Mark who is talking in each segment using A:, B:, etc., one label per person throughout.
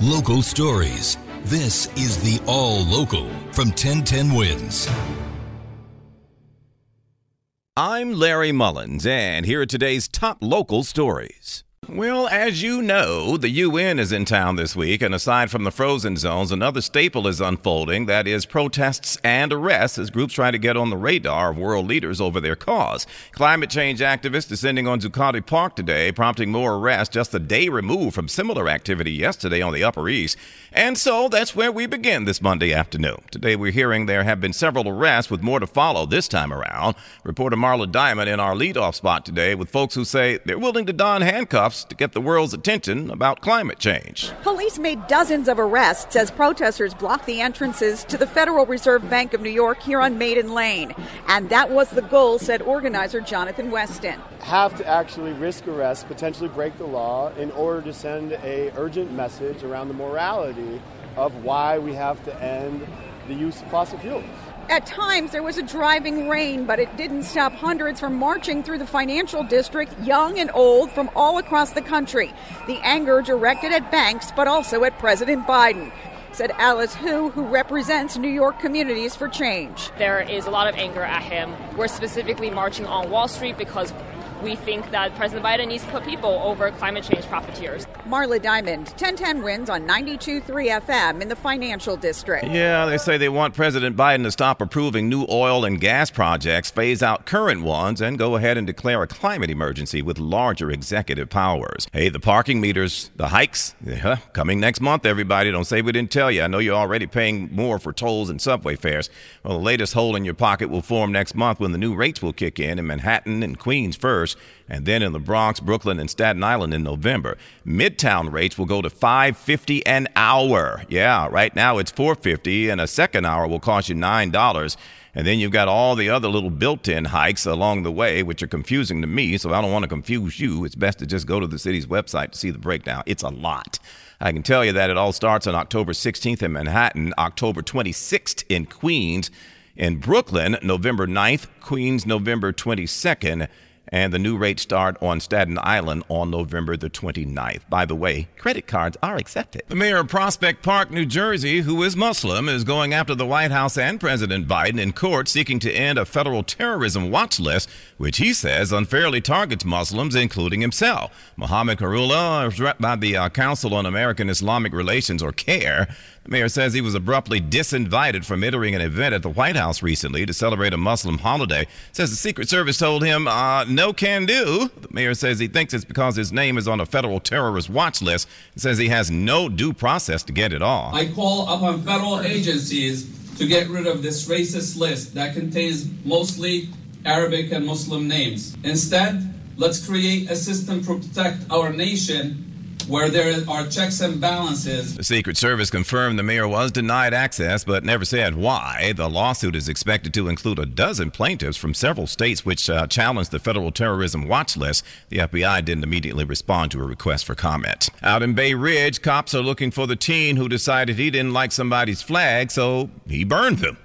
A: local stories. This is the All Local from 1010 Wins.
B: I'm Larry Mullins, and here are today's top local stories. Well, as you know, the UN is in town this week, and aside from the frozen zones, another staple is unfolding that is, protests and arrests as groups try to get on the radar of world leaders over their cause. Climate change activists descending on Zuccotti Park today, prompting more arrests just a day removed from similar activity yesterday on the Upper East. And so that's where we begin this Monday afternoon. Today we're hearing there have been several arrests with more to follow this time around. Reporter Marla Diamond in our leadoff spot today with folks who say they're willing to don handcuffs to get the world's attention about climate change.
C: Police made dozens of arrests as protesters blocked the entrances to the Federal Reserve Bank of New York here on Maiden Lane. And that was the goal, said organizer Jonathan Weston.
D: Have to actually risk arrest, potentially break the law in order to send a urgent message around the morality of why we have to end the use of fossil fuels.
C: At times, there was a driving rain, but it didn't stop hundreds from marching through the financial district, young and old, from all across the country. The anger directed at banks, but also at President Biden. Said Alice Hu, who represents New York Communities for Change.
E: There is a lot of anger at him. We're specifically marching on Wall Street because we think that President Biden needs to put people over climate change profiteers.
C: Marla Diamond, 1010 wins on 92.3 FM in the financial district.
B: Yeah, they say they want President Biden to stop approving new oil and gas projects, phase out current ones, and go ahead and declare a climate emergency with larger executive powers. Hey, the parking meters, the hikes, yeah, coming next month, everybody. Don't say we didn't tell you. I know you're already paying more for tolls and subway fares. Well, the latest hole in your pocket will form next month when the new rates will kick in in Manhattan and Queens first and then in the Bronx, Brooklyn, and Staten Island in November. Midtown rates will go to 550 an hour. Yeah, right now it's 450 and a second hour will cost you $9. And then you've got all the other little built-in hikes along the way, which are confusing to me, so I don't want to confuse you. It's best to just go to the city's website to see the breakdown. It's a lot. I can tell you that it all starts on October 16th in Manhattan, October 26th in Queens, in Brooklyn, November 9th, Queens, November 22nd, and the new rates start on Staten Island on November the 29th. By the way, credit cards are accepted. The mayor of Prospect Park, New Jersey, who is Muslim, is going after the White House and President Biden in court seeking to end a federal terrorism watch list, which he says unfairly targets Muslims, including himself. Mohamed Khairullah is by the uh, Council on American Islamic Relations, or CAIR. Mayor says he was abruptly disinvited from entering an event at the White House recently to celebrate a Muslim holiday. Says the Secret Service told him, uh, no can do. The mayor says he thinks it's because his name is on a federal terrorist watch list. Says he has no due process to get it off.
F: I call upon federal agencies to get rid of this racist list that contains mostly Arabic and Muslim names. Instead, let's create a system to protect our nation where there are checks and balances.
B: The Secret Service confirmed the mayor was denied access, but never said why. The lawsuit is expected to include a dozen plaintiffs from several states which uh, challenged the federal terrorism watch list. The FBI didn't immediately respond to a request for comment. Out in Bay Ridge, cops are looking for the teen who decided he didn't like somebody's flag, so he burned them.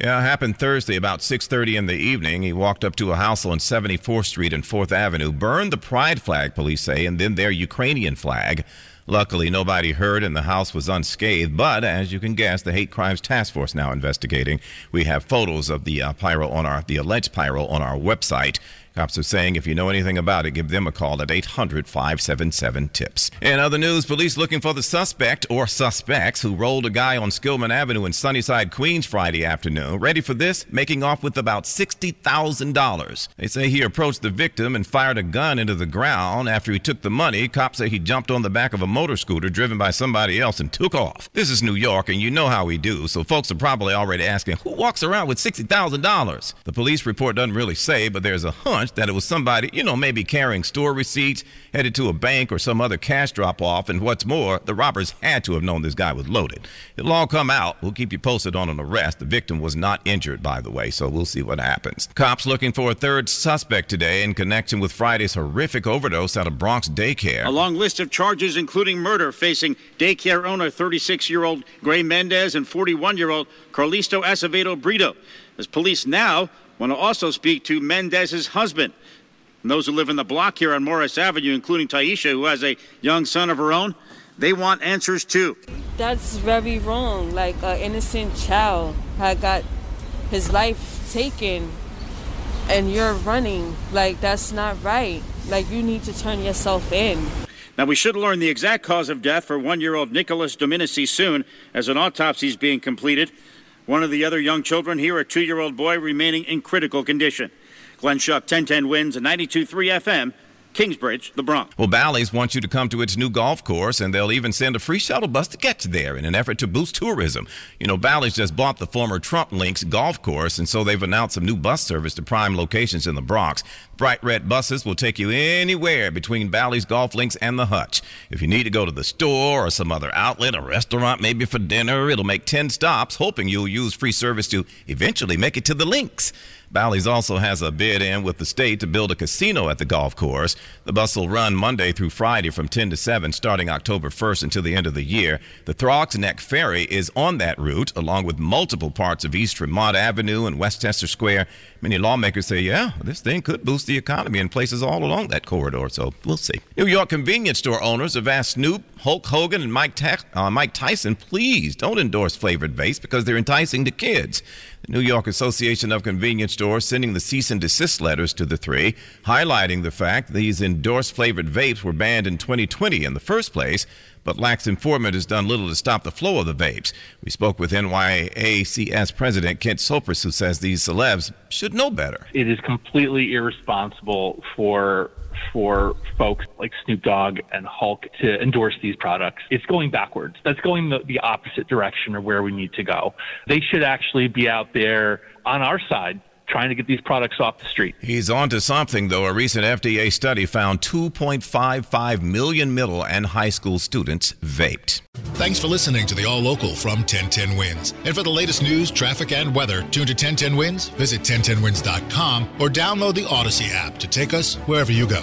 B: Yeah, it happened Thursday about 6:30 in the evening. He walked up to a house on 74th Street and 4th Avenue, burned the pride flag, police say, and then their Ukrainian flag. Luckily, nobody heard and the house was unscathed. But as you can guess, the Hate Crimes Task Force now investigating. We have photos of the uh, pyro on our the alleged pyro on our website. Cops are saying if you know anything about it, give them a call at 800 577 TIPS. In other news, police looking for the suspect or suspects who rolled a guy on Skillman Avenue in Sunnyside, Queens Friday afternoon. Ready for this? Making off with about $60,000. They say he approached the victim and fired a gun into the ground. After he took the money, cops say he jumped on the back of a motor scooter driven by somebody else and took off. This is New York, and you know how we do, so folks are probably already asking who walks around with $60,000? The police report doesn't really say, but there's a hunch that it was somebody, you know, maybe carrying store receipts, headed to a bank or some other cash drop off. And what's more, the robbers had to have known this guy was loaded. It'll all come out. We'll keep you posted on an arrest. The victim was not injured, by the way, so we'll see what happens. Cops looking for a third suspect today in connection with Friday's horrific overdose at a Bronx daycare.
G: A long list of charges, including murder, facing daycare owner 36 year old Grei Mendez and 41 year old Carlisto Acevedo Brito. As police now want to also speak to Mendez's husband. And those who live in the block here on Morris Avenue, including Taisha, who has a young son of her own, they want answers too.
H: That's very wrong. Like an innocent child had got his life taken and you're running. Like that's not right. Like you need to turn yourself in.
G: Now, we should learn the exact cause of death for one year old Nicholas Dominici soon as an autopsy is being completed. One of the other young children here, a two year old boy, remaining in critical condition. Glenn Schuck, 1010 wins, a 92.3 FM. Kingsbridge, the Bronx.
B: Well, Bally's wants you to come to its new golf course, and they'll even send a free shuttle bus to get you there in an effort to boost tourism. You know, Bally's just bought the former Trump Links golf course, and so they've announced some new bus service to prime locations in the Bronx. Bright red buses will take you anywhere between Bally's Golf Links and the Hutch. If you need to go to the store or some other outlet, a restaurant, maybe for dinner, it'll make 10 stops, hoping you'll use free service to eventually make it to the links. Bally's also has a bid in with the state to build a casino at the golf course. The bus will run Monday through Friday from 10 to 7, starting October 1st until the end of the year. The Throgs Neck Ferry is on that route, along with multiple parts of East Tremont Avenue and Westchester Square. Many lawmakers say, yeah, this thing could boost the economy in places all along that corridor, so we'll see. New York convenience store owners have asked Snoop, Hulk Hogan, and Mike, Ta- uh, Mike Tyson, please don't endorse flavored vapes because they're enticing to kids. New York Association of Convenience Stores sending the cease and desist letters to the three, highlighting the fact these endorsed flavored vapes were banned in 2020 in the first place, but lax enforcement has done little to stop the flow of the vapes. We spoke with NYACS President Kent Sopris, who says these celebs should know better.
I: It is completely irresponsible for for folks like Snoop Dogg and Hulk to endorse these products. It's going backwards. That's going the, the opposite direction of where we need to go. They should actually be out there on our side trying to get these products off the street.
B: He's on to something, though. A recent FDA study found 2.55 million middle and high school students vaped.
J: Thanks for listening to the All Local from 1010 Wins. And for the latest news, traffic, and weather, tune to 1010 Wins, visit 1010wins.com, or download the Odyssey app to take us wherever you go.